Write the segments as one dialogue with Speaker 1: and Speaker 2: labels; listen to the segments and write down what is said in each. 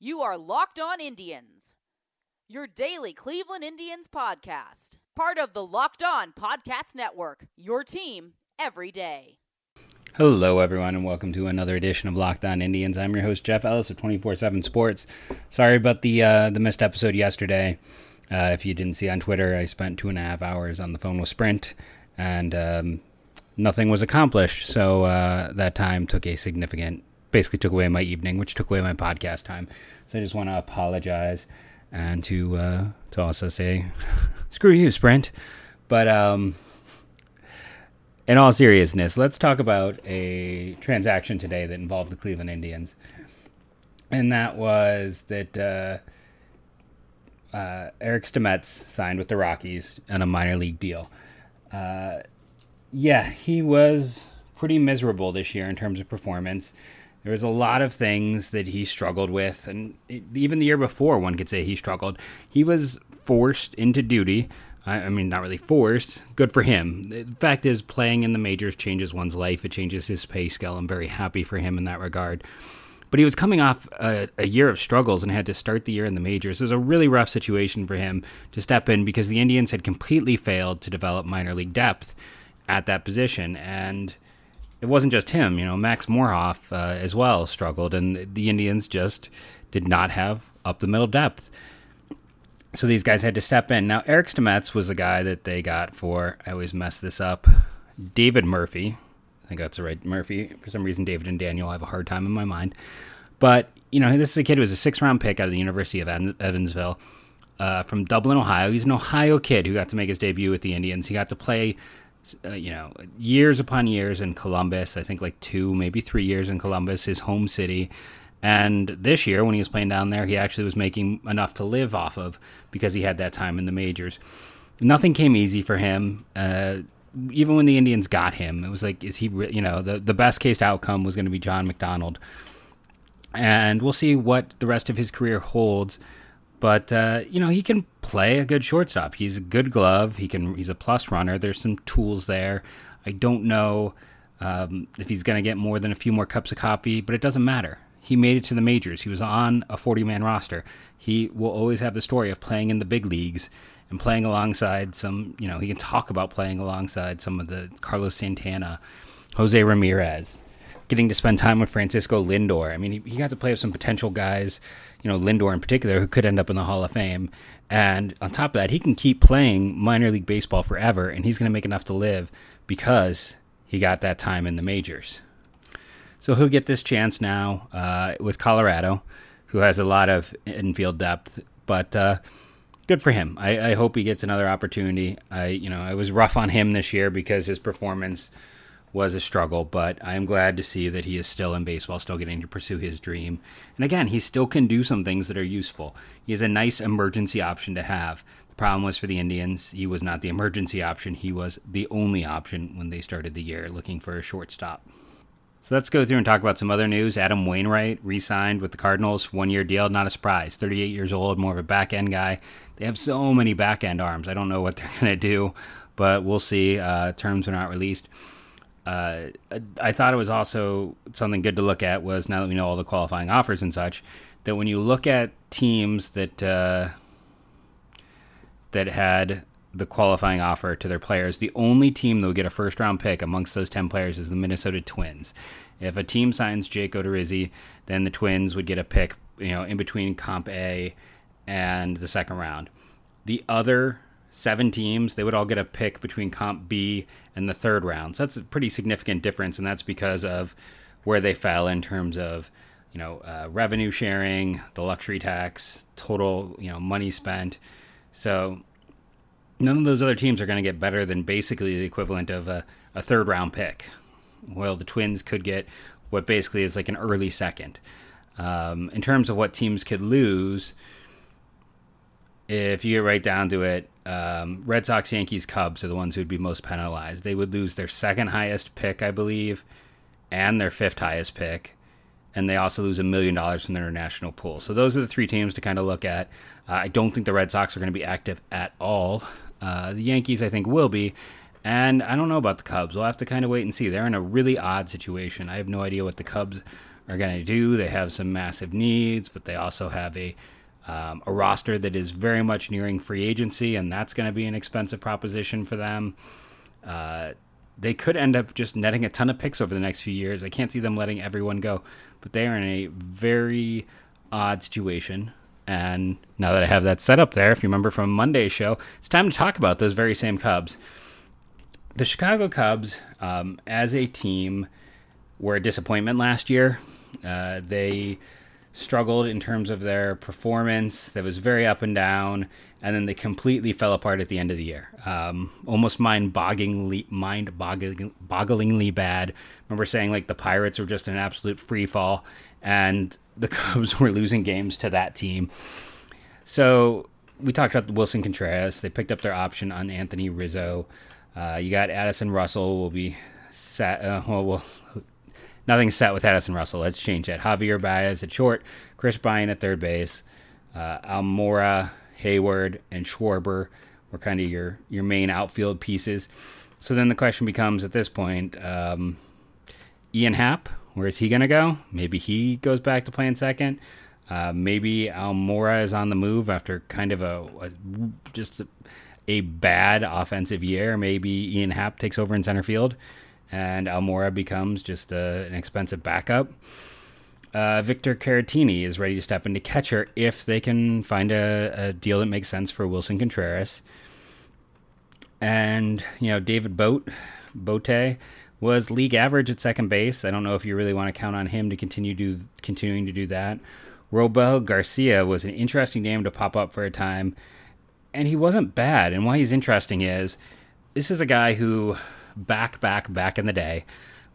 Speaker 1: You are Locked On Indians, your daily Cleveland Indians podcast. Part of the Locked On Podcast Network, your team every day.
Speaker 2: Hello, everyone, and welcome to another edition of Locked On Indians. I'm your host, Jeff Ellis of 24 7 Sports. Sorry about the, uh, the missed episode yesterday. Uh, if you didn't see on Twitter, I spent two and a half hours on the phone with Sprint, and um, nothing was accomplished. So uh, that time took a significant, basically took away my evening, which took away my podcast time. So I just want to apologize and to uh, to also say, screw you, Sprint. But um, in all seriousness, let's talk about a transaction today that involved the Cleveland Indians, and that was that. Uh, uh, Eric Stamets signed with the Rockies on a minor league deal. Uh, yeah, he was pretty miserable this year in terms of performance. There was a lot of things that he struggled with, and even the year before, one could say he struggled. He was forced into duty. I, mean, not really forced. Good for him. The fact is, playing in the majors changes one's life. It changes his pay scale. I'm very happy for him in that regard. But he was coming off a, a, year of struggles and had to start the year in the majors. It was a really rough situation for him to step in because the Indians had completely failed to develop minor league depth at that position. And it wasn't just him, you know, Max Moroff uh, as well struggled, and the Indians just did not have up the middle depth. So these guys had to step in. Now, Eric Stamets was the guy that they got for, I always mess this up, David Murphy. I think that's the right Murphy. For some reason, David and Daniel, I have a hard time in my mind. But, you know, this is a kid who was a six round pick out of the University of Evansville uh, from Dublin, Ohio. He's an Ohio kid who got to make his debut with the Indians. He got to play, uh, you know, years upon years in Columbus. I think like two, maybe three years in Columbus, his home city. And this year, when he was playing down there, he actually was making enough to live off of because he had that time in the majors. Nothing came easy for him. Uh, even when the Indians got him, it was like, is he, you know, the, the best case outcome was going to be John McDonald. And we'll see what the rest of his career holds. But, uh, you know, he can play a good shortstop. He's a good glove. He can, he's a plus runner. There's some tools there. I don't know um, if he's going to get more than a few more cups of coffee, but it doesn't matter. He made it to the majors. He was on a 40 man roster. He will always have the story of playing in the big leagues and playing alongside some, you know, he can talk about playing alongside some of the Carlos Santana, Jose Ramirez, getting to spend time with Francisco Lindor. I mean, he, he got to play with some potential guys, you know, Lindor in particular, who could end up in the Hall of Fame. And on top of that, he can keep playing minor league baseball forever, and he's going to make enough to live because he got that time in the majors. So he'll get this chance now uh, with Colorado, who has a lot of infield depth. But uh, good for him. I, I, hope he gets another opportunity. I you know I was rough on him this year because his performance was a struggle, but I am glad to see that he is still in baseball, still getting to pursue his dream. And again, he still can do some things that are useful. He is a nice emergency option to have. The problem was for the Indians, he was not the emergency option. He was the only option when they started the year looking for a shortstop. So let's go through and talk about some other news. Adam Wainwright re signed with the Cardinals, one year deal, not a surprise. 38 years old, more of a back end guy. They have so many back end arms. I don't know what they're going to do, but we'll see. Uh, terms are not released. Uh, I thought it was also something good to look at was now that we know all the qualifying offers and such, that when you look at teams that uh, that had the qualifying offer to their players, the only team that will get a first round pick amongst those 10 players is the Minnesota Twins. If a team signs Jake Odorizzi, then the Twins would get a pick, you know, in between Comp A and the second round. The other seven teams, they would all get a pick between Comp B and the third round. So that's a pretty significant difference, and that's because of where they fell in terms of, you know, uh, revenue sharing, the luxury tax, total, you know, money spent. So none of those other teams are going to get better than basically the equivalent of a, a third round pick. Well, the Twins could get what basically is like an early second. Um, in terms of what teams could lose, if you get right down to it, um, Red Sox, Yankees, Cubs are the ones who would be most penalized. They would lose their second highest pick, I believe, and their fifth highest pick. And they also lose a million dollars from their international pool. So those are the three teams to kind of look at. Uh, I don't think the Red Sox are going to be active at all. Uh, the Yankees, I think, will be. And I don't know about the Cubs. We'll have to kind of wait and see. They're in a really odd situation. I have no idea what the Cubs are going to do. They have some massive needs, but they also have a um, a roster that is very much nearing free agency, and that's going to be an expensive proposition for them. Uh, they could end up just netting a ton of picks over the next few years. I can't see them letting everyone go, but they are in a very odd situation. And now that I have that set up there, if you remember from Monday's show, it's time to talk about those very same Cubs. The Chicago Cubs, um, as a team, were a disappointment last year. Uh, they struggled in terms of their performance. That was very up and down, and then they completely fell apart at the end of the year. Um, almost mind-bogglingly, mind-bogglingly bad. remember saying like the Pirates were just an absolute free fall, and the Cubs were losing games to that team. So we talked about Willson Contreras. They picked up their option on Anthony Rizzo. Uh, you got Addison Russell will be set. Uh, well, well, nothing's set with Addison Russell. Let's change that. Javier Baez at short, Kris Bryant at third base, uh, Almora, Heyward, and Schwarber were kind of your your main outfield pieces. So then the question becomes at this point, um, Ian Happ, where is he going to go? Maybe he goes back to playing second. Uh, maybe Almora is on the move after kind of a, a just a, a, bad offensive year. Maybe Ian Happ takes over in center field and Almora becomes just a, an expensive backup. Uh, Victor Caratini is ready to step into catcher if they can find a, a, deal that makes sense for Willson Contreras. And, you know, David Bote, Bote was league average at second base. I don't know if you really want to count on him to continue do continuing to do that. Robel Garcia was an interesting name to pop up for a time, and he wasn't bad. And why he's interesting is this is a guy who back, back, back in the day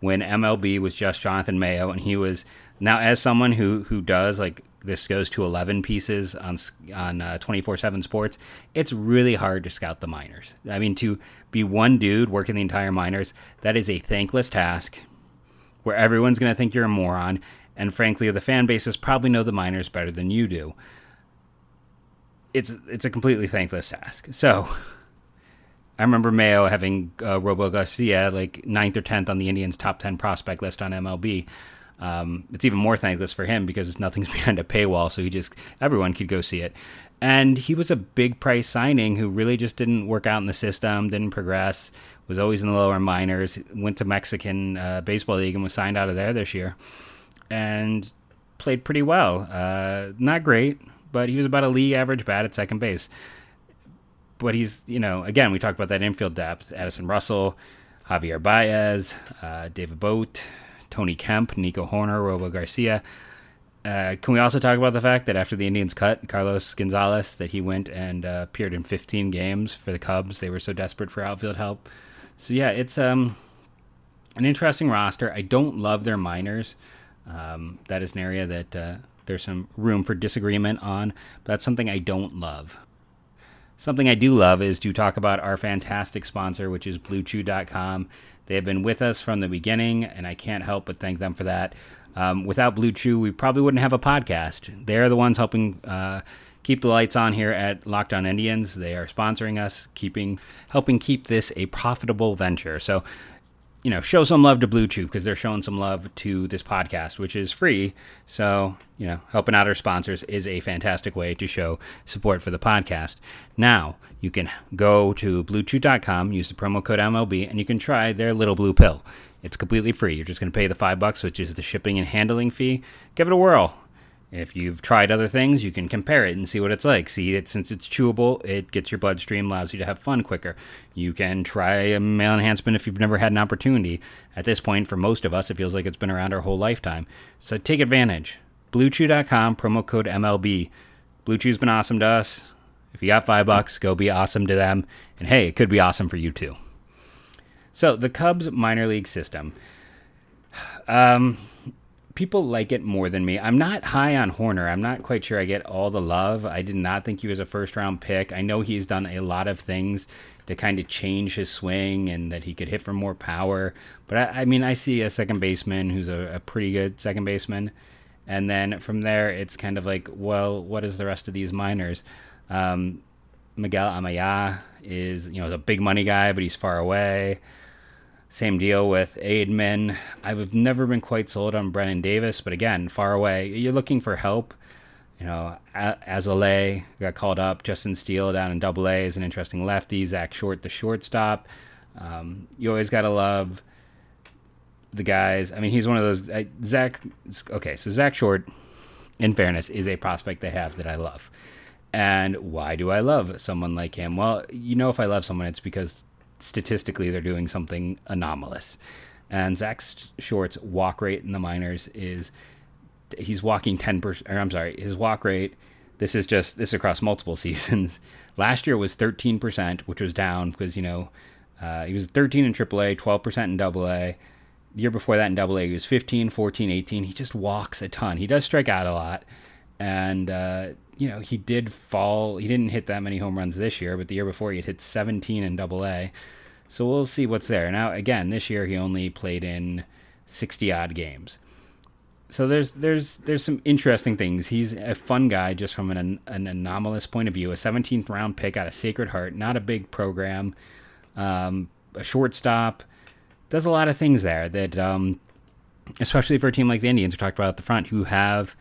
Speaker 2: when MLB was just Jonathan Mayo, and he was now as someone who who does like this goes to 11 pieces on on uh, 24/7 Sports. It's really hard to scout the minors. I mean, to be one dude working the entire minors, that is a thankless task, where everyone's going to think you're a moron, and frankly, the fan bases probably know the minors better than you do. It's it's a completely thankless task. So. I remember Mayo having uh, Robo Garcia like ninth or tenth on the Indians' top ten prospect list on MLB. Um, it's even more thankless for him because nothing's behind a paywall, so he just everyone could go see it. And he was a big price signing who really just didn't work out in the system, didn't progress, was always in the lower minors, went to Mexican uh, baseball league and was signed out of there this year, and played pretty well. Uh, not great, but he was about a league average bat at second base but he's you know again we talked about that infield depth: Addison Russell, Javier Baez, uh, David Bote, Tony Kemp, Nico Hoerner, Robo Garcia. Uh, can we also talk about the fact that after the Indians cut Carlos Gonzalez, that he went and uh, appeared in 15 games for the Cubs? They were so desperate for outfield help. So yeah, it's um, an interesting roster. I don't love their minors. Um, that is an area that uh, there's some room for disagreement on, but that's something I don't love. Something I do love is to talk about our fantastic sponsor, which is BlueChew.com. They have been with us from the beginning, and I can't help but thank them for that. Um, without Blue Chew, we probably wouldn't have a podcast. They're the ones helping uh, keep the lights on here at Locked On Indians. They are sponsoring us, keeping helping keep this a profitable venture. So you know, show some love to Blue Chew because they're showing some love to this podcast, which is free. So, you know, helping out our sponsors is a fantastic way to show support for the podcast. Now, you can go to bluechew.com, use the promo code MLB, and you can try their little blue pill. It's completely free. You're just going to pay the five bucks, which is the shipping and handling fee. Give it a whirl. If you've tried other things, you can compare it and see what it's like. See it since it's chewable, it gets your bloodstream, allows you to have fun quicker. You can try a male enhancement if you've never had an opportunity. At this point, for most of us, it feels like it's been around our whole lifetime. So take advantage. BlueChew.com, promo code MLB. Blue Chew's been awesome to us. If you got five bucks, go be awesome to them. And hey, it could be awesome for you too. So the Cubs minor league system. Um, people like it more than me. I'm not high on Hoerner. I'm not quite sure I get all the love. I did not think he was a first round pick. I know he's done a lot of things to kind of change his swing and that he could hit for more power. But I, I mean, I see a second baseman who's a, a, pretty good second baseman. And then from there, it's kind of like, well, what is the rest of these minors? Um, Miguel Amaya is, you know, a big money guy, but he's far away. Same deal with Ademan. I've never been quite sold on Brennen Davis, but again, far away. You're looking for help. You know, Alzolay got called up. Justin Steele down in Double A is an interesting lefty. Zach Short, the shortstop. Um, you always got to love the guys. I mean, he's one of those. Uh, Zach. Okay, so Zach Short, in fairness, is a prospect they have that I love. And why do I love someone like him? Well, you know, if I love someone, it's because statistically they're doing something anomalous. And Zach Short's walk rate in the minors is he's walking 10%, or I'm sorry, his walk rate, this is just, this is across multiple seasons. Last year was 13%, which was down because, you know, uh, he was 13 in AAA, 12% in AA. The year before that in AA, he was 15, 14, 18. He just walks a ton. He does strike out a lot. And, uh, you know, he did fall. He didn't hit that many home runs this year, but the year before he had hit 17 in AA. So we'll see what's there. Now, again, this year he only played in 60 odd games. So there's there's there's some interesting things. He's a fun guy just from an, an anomalous point of view. A 17th round pick out of Sacred Heart, not a big program, um, a shortstop, does a lot of things there that, um, especially for a team like the Indians, we talked about at the front, who have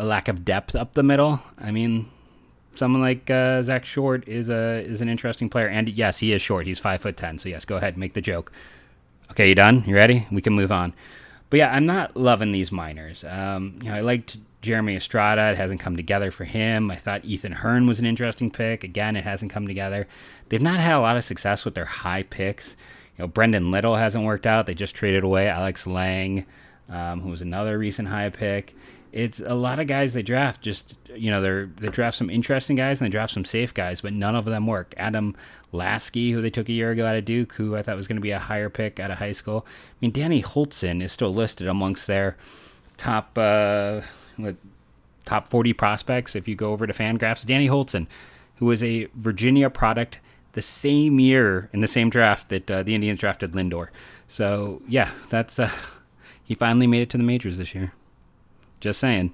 Speaker 2: a lack of depth up the middle. I mean, someone like uh, Zach Short is a is an interesting player, and yes, he is short. He's five foot ten. So yes, go ahead, make the joke. Okay, you done? You ready? We can move on. But yeah, I'm not loving these minors. Um, you know, I liked Jeremy Estrada. It hasn't come together for him. I thought Ethan Hearn was an interesting pick. Again, it hasn't come together. They've not had a lot of success with their high picks. You know, Brendon Little hasn't worked out. They just traded away Alex Lange, um, who was another recent high pick it's a lot of guys they draft just you know they're they draft some interesting guys and they draft some safe guys but none of them work. Adam Laskey who they took a year ago out of duke who i thought was going to be a higher pick out of high school. I mean danny hultzen is still listed amongst their top uh what, top 40 prospects if you go over to fangraphs danny hultzen who was a virginia product the same year in the same draft that uh, the indians drafted lindor. So yeah that's uh he finally made it to the majors this year just saying.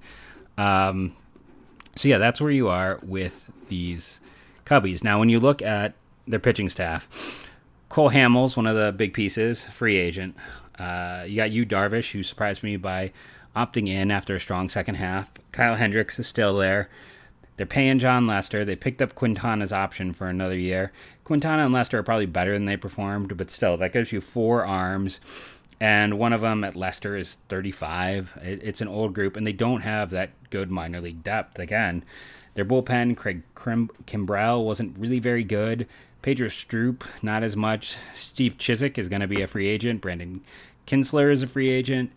Speaker 2: Um, so yeah, that's where you are with these Cubbies. Now, when you look at their pitching staff, Cole Hamels, one of the big pieces, free agent. Uh, you got Yu Darvish, who surprised me by opting in after a strong second half. Kyle Hendricks is still there. They're paying Jon Lester. They picked up Quintana's option for another year. Quintana and Lester are probably better than they performed, but still, that gives you four arms and one of them at Lester is 35. it's an old group, and they don't have that good minor league depth. Again, their bullpen, Craig Kimbrel, wasn't really very good. Pedro Strop, not as much. Steve Cishek is going to be a free agent. Brandon Kintzler is a free agent.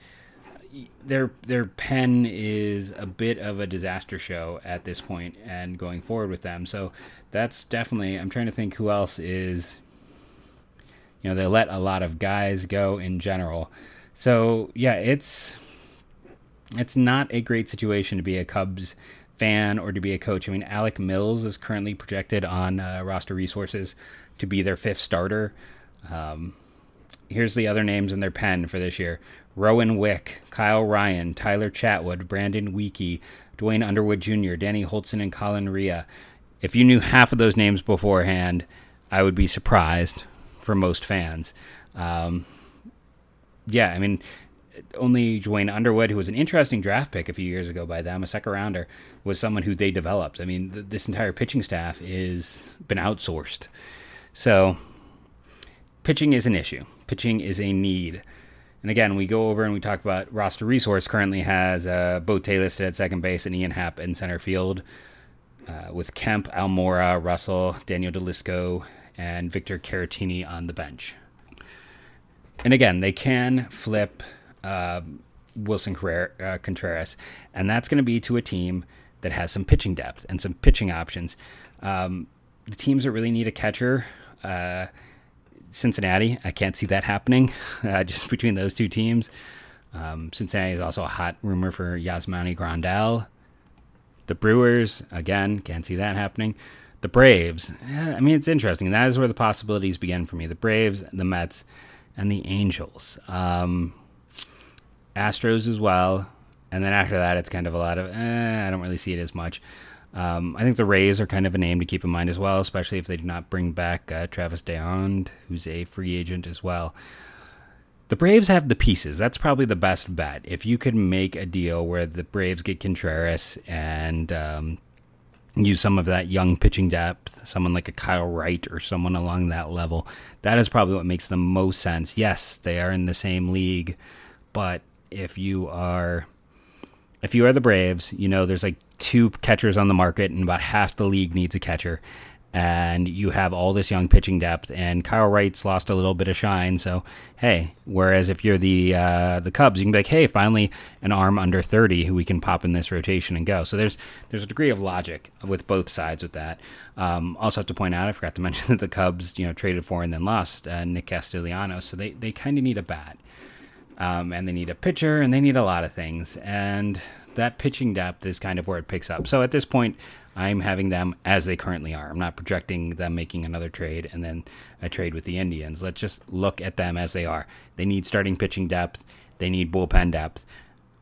Speaker 2: Their their pen is a bit of a disaster show at this point, and going forward with them. So that's definitely. I'm trying to think who else is you know, they let a lot of guys go in general. So yeah, it's it's not a great situation to be a Cubs fan or to be a coach. I mean, Alec Mills is currently projected on uh, roster resources to be their fifth starter. Um, here's the other names in their pen for this year: Rowan Wick, Kyle Ryan, Tyler Chatwood, Brandon Weeke, Duane Underwood Jr., Danny Hultzen, and Colin Rea. If you knew half of those names beforehand, I would be surprised for most fans. Um, yeah, I mean, only Duane Underwood, who was an interesting draft pick a few years ago by them, a second rounder, was someone who they developed. I mean, th- this entire pitching staff is been outsourced. So, pitching is an issue. Pitching is a need. And again, we go over and we talk about roster resource. Currently has uh, Bote listed at second base and Ian Happ in center field, uh, with Kemp, Almora, Russell, Daniel Descalso, and Victor Caratini on the bench. And again, they can flip Willson uh, Contreras, and that's going to be to a team that has some pitching depth and some pitching options. Um, the teams that really need a catcher, uh, Cincinnati, I can't see that happening uh, just between those two teams. Um, Cincinnati is also a hot rumor for Yasmani Grandal. The Brewers, again, can't see that happening the Braves. I mean, it's interesting. That is where the possibilities begin for me. The Braves, the Mets, and the Angels. Um, Astros as well. And then after that, it's kind of a lot of, eh, I don't really see it as much. Um, I think the Rays are kind of a name to keep in mind as well, especially if they do not bring back uh, Travis d'Arnaud, who's a free agent as well. The Braves have the pieces. That's probably the best bet. If you could make a deal where the Braves get Contreras and um, use some of that young pitching depth, someone like a Kyle Wright or someone along that level, that is probably what makes the most sense. Yes, they are in the same league, but if you are if you are the Braves, you know there's like two catchers on the market and about half the league needs a catcher and you have all this young pitching depth. And Kyle Wright's lost a little bit of shine, so hey. Whereas if you're the uh, the Cubs, you can be like, hey, finally an arm under thirty who we can pop in this rotation and go. So there's there's a degree of logic with both sides with that. Um, also have to point out, I forgot to mention that the Cubs, you know, traded for and then lost uh, Nick Castellanos, so they they kind of need a bat. Um, and they need a pitcher, and they need a lot of things. And that pitching depth is kind of where it picks up. So at this point, I'm having them as they currently are. I'm not projecting them making another trade and then a trade with the Indians. Let's just look at them as they are. They need starting pitching depth. They need bullpen depth.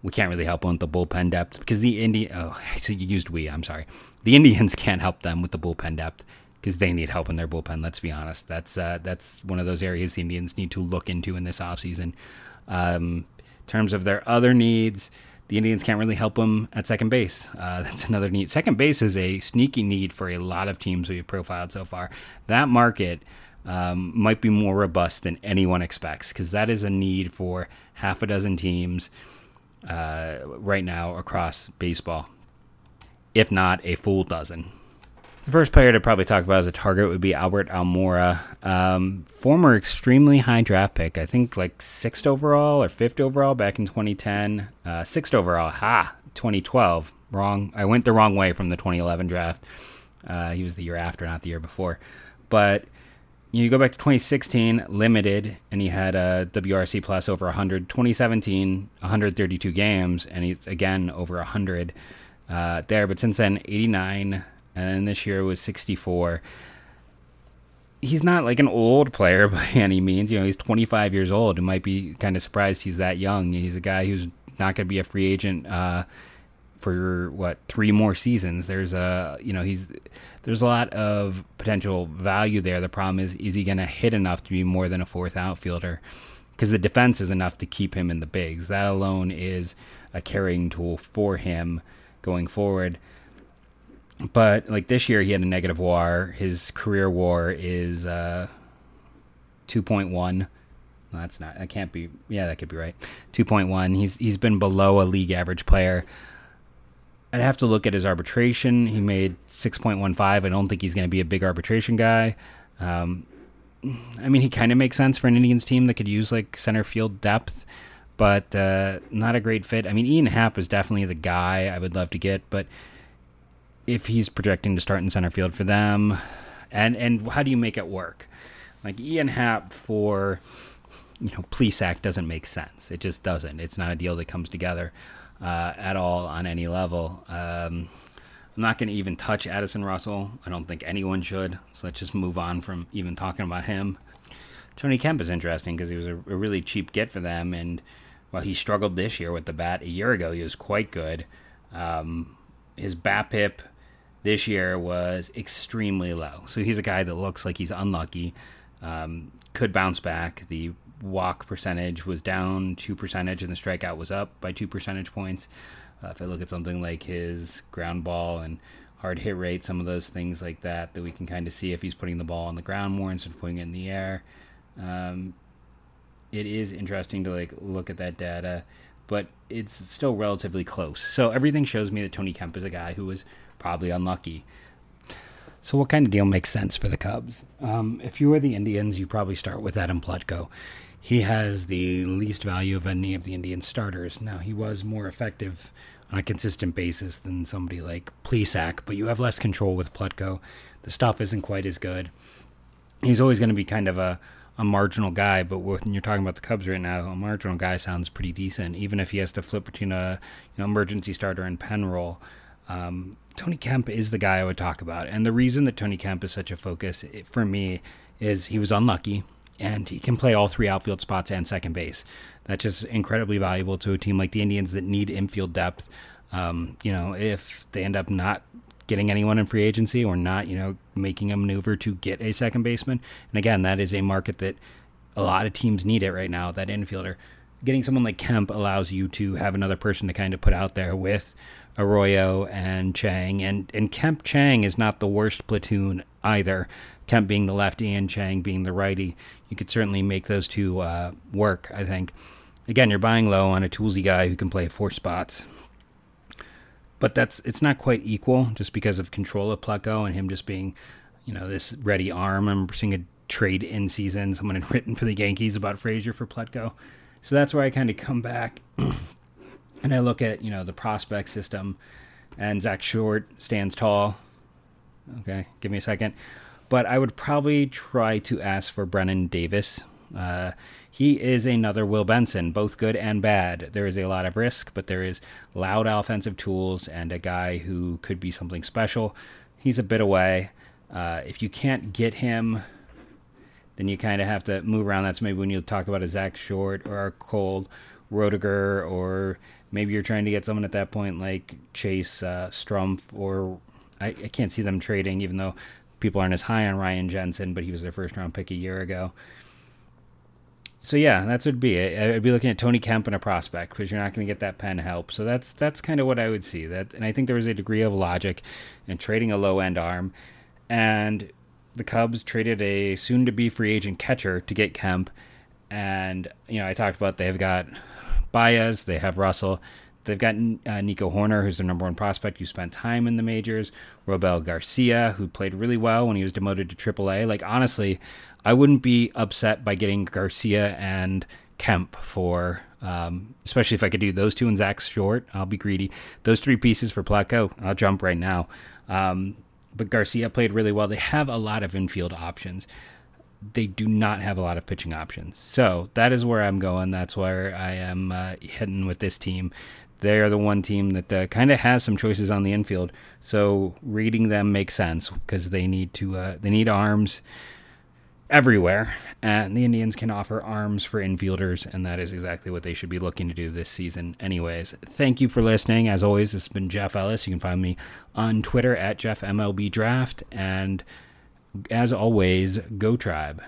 Speaker 2: We can't really help them with the bullpen depth because the Indian. Oh, so you used we. I'm sorry. The Indians can't help them with the bullpen depth because they need help in their bullpen. Let's be honest. That's uh, that's one of those areas the Indians need to look into in this offseason. Um, in terms of their other needs, the Indians can't really help them at second base. Uh, that's another need. Second base is a sneaky need for a lot of teams we've profiled so far. That market um, might be more robust than anyone expects because that is a need for half a dozen teams uh, right now across baseball, if not a full dozen. The first player to probably talk about as a target would be Albert Almora, um, former extremely high draft pick. I think like sixth overall or fifth overall back in 2010. Uh, sixth overall, ha, 2012. Wrong. I went the wrong way from the 2011 draft. Uh, he was the year after, not the year before. But you go back to 2016, limited, and he had a WRC plus over 100. 2017, 132 games, and he's again over 100 uh, there. But since then, 89 and this year was 64. He's not like an old player by any means. You know, he's 25 years old. It might be kind of surprised he's that young. He's a guy who's not going to be a free agent uh, for what three more seasons. There's a you know he's there's a lot of potential value there. The problem is is he going to hit enough to be more than a fourth outfielder? Because the defense is enough to keep him in the bigs. That alone is a carrying tool for him going forward but like this year he had a negative war. His career war is uh 2.1 well, that's not that can't be yeah that could be right. 2.1 he's he's been below a league average player. I'd have to look at his arbitration. He made 6.15 i don't think he's going to be a big arbitration guy. Um, i mean he kind of makes sense for an indians team that could use like center field depth but uh, not a great fit. I mean ian happ is definitely the guy i would love to get but if he's projecting to start in center field for them, and and how do you make it work? Like Ian Happ for you know Plesac doesn't make sense. It just doesn't. It's not a deal that comes together uh, at all on any level. Um, I'm not going to even touch Addison Russell. I don't think anyone should. So let's just move on from even talking about him. Tony Kemp is interesting because he was a, a, really cheap get for them, and while he struggled this year with the bat, a year ago he was quite good. Um, his BABIP this year was extremely low. So he's a guy that looks like he's unlucky. Um, could bounce back. The walk percentage was down two percentage, and the strikeout was up by two percentage points. Uh, if I look at something like his ground ball and hard hit rate, some of those things like that, that we can kind of see if he's putting the ball on the ground more instead of putting it in the air. Um, it is interesting to like look at that data, but it's still relatively close. So everything shows me that Tony Kemp is a guy who was probably unlucky. So, what kind of deal makes sense for the Cubs? Um, if you were the Indians, you probably start with Adam Plutko. He has the least value of any of the Indian starters. Now, he was more effective on a consistent basis than somebody like Plesac, but you have less control with Plutko. The stuff isn't quite as good. He's always going to be kind of a, a marginal guy, but when you're talking about the Cubs right now, a marginal guy sounds pretty decent, even if he has to flip between a you know, emergency starter and pen role. Um, Tony Kemp is the guy I would talk about. And the reason that Tony Kemp is such a focus for me is he was unlucky and he can play all three outfield spots and second base. That's just incredibly valuable to a team like the Indians that need infield depth. Um, you know, if they end up not getting anyone in free agency or not, you know, making a maneuver to get a second baseman. And again, that is a market that a lot of teams need it right now, that infielder. Getting someone like Kemp allows you to have another person to kind of put out there with Arroyo and Chang. And, and Kemp Chang is not the worst platoon either. Kemp being the lefty and Chang being the righty. You could certainly make those two uh, work, I think. Again, you're buying low on a toolsy guy who can play four spots but that's it's not quite equal just because of control of Plutko and him just being, you know, this ready arm. I'm seeing a trade in season. Someone had written for the Yankees about Frazier for Plutko, so that's where I kind of come back and I look at you know the prospect system, and Zach Short stands tall. Okay, give me a second, but I would probably try to ask for Brennen Davis. Uh, he is another Will Benson, both good and bad. There is a lot of risk, but there is loud offensive tools and a guy who could be something special. He's a bit away. Uh, if you can't get him, then you kind of have to move around. That's maybe when you talk about a Zach Short or a Cole Roederer, or maybe you're trying to get someone at that point like Chase uh, Strumpf, or I, I can't see them trading, even though people aren't as high on Ryan Jensen, but he was their first round pick a year ago so yeah, that's what it'd be. I'd be looking at Tony Kemp and a prospect because you're not going to get that pen help. So that's that's kind of what I would see. That and I think there was a degree of logic in trading a low end arm, and the Cubs traded a soon to be free agent catcher to get Kemp, and you know I talked about they've got Baez, they have Russell. They've got uh, Nico Hoerner, who's their number one prospect, who spent time in the majors. Robel Garcia, who played really well when he was demoted to AAA. Like, honestly, I wouldn't be upset by getting Garcia and Kemp for, um, especially if I could do those two and Zach Short. I'll be greedy. Those three pieces for Plutko, I'll jump right now. Um, but Garcia played really well. They have a lot of infield options. They do not have a lot of pitching options. So that is where I'm going. That's where I am uh, with this team. They are the one team that uh, kind of has some choices on the infield. So reading them makes sense because they need to. Uh, they need arms everywhere. And the Indians can offer arms for infielders, and that is exactly what they should be looking to do this season, anyways. Thank you for listening. As always, this has been Jeff Ellis. You can find me on Twitter at JeffMLBDraft. And as always, go tribe.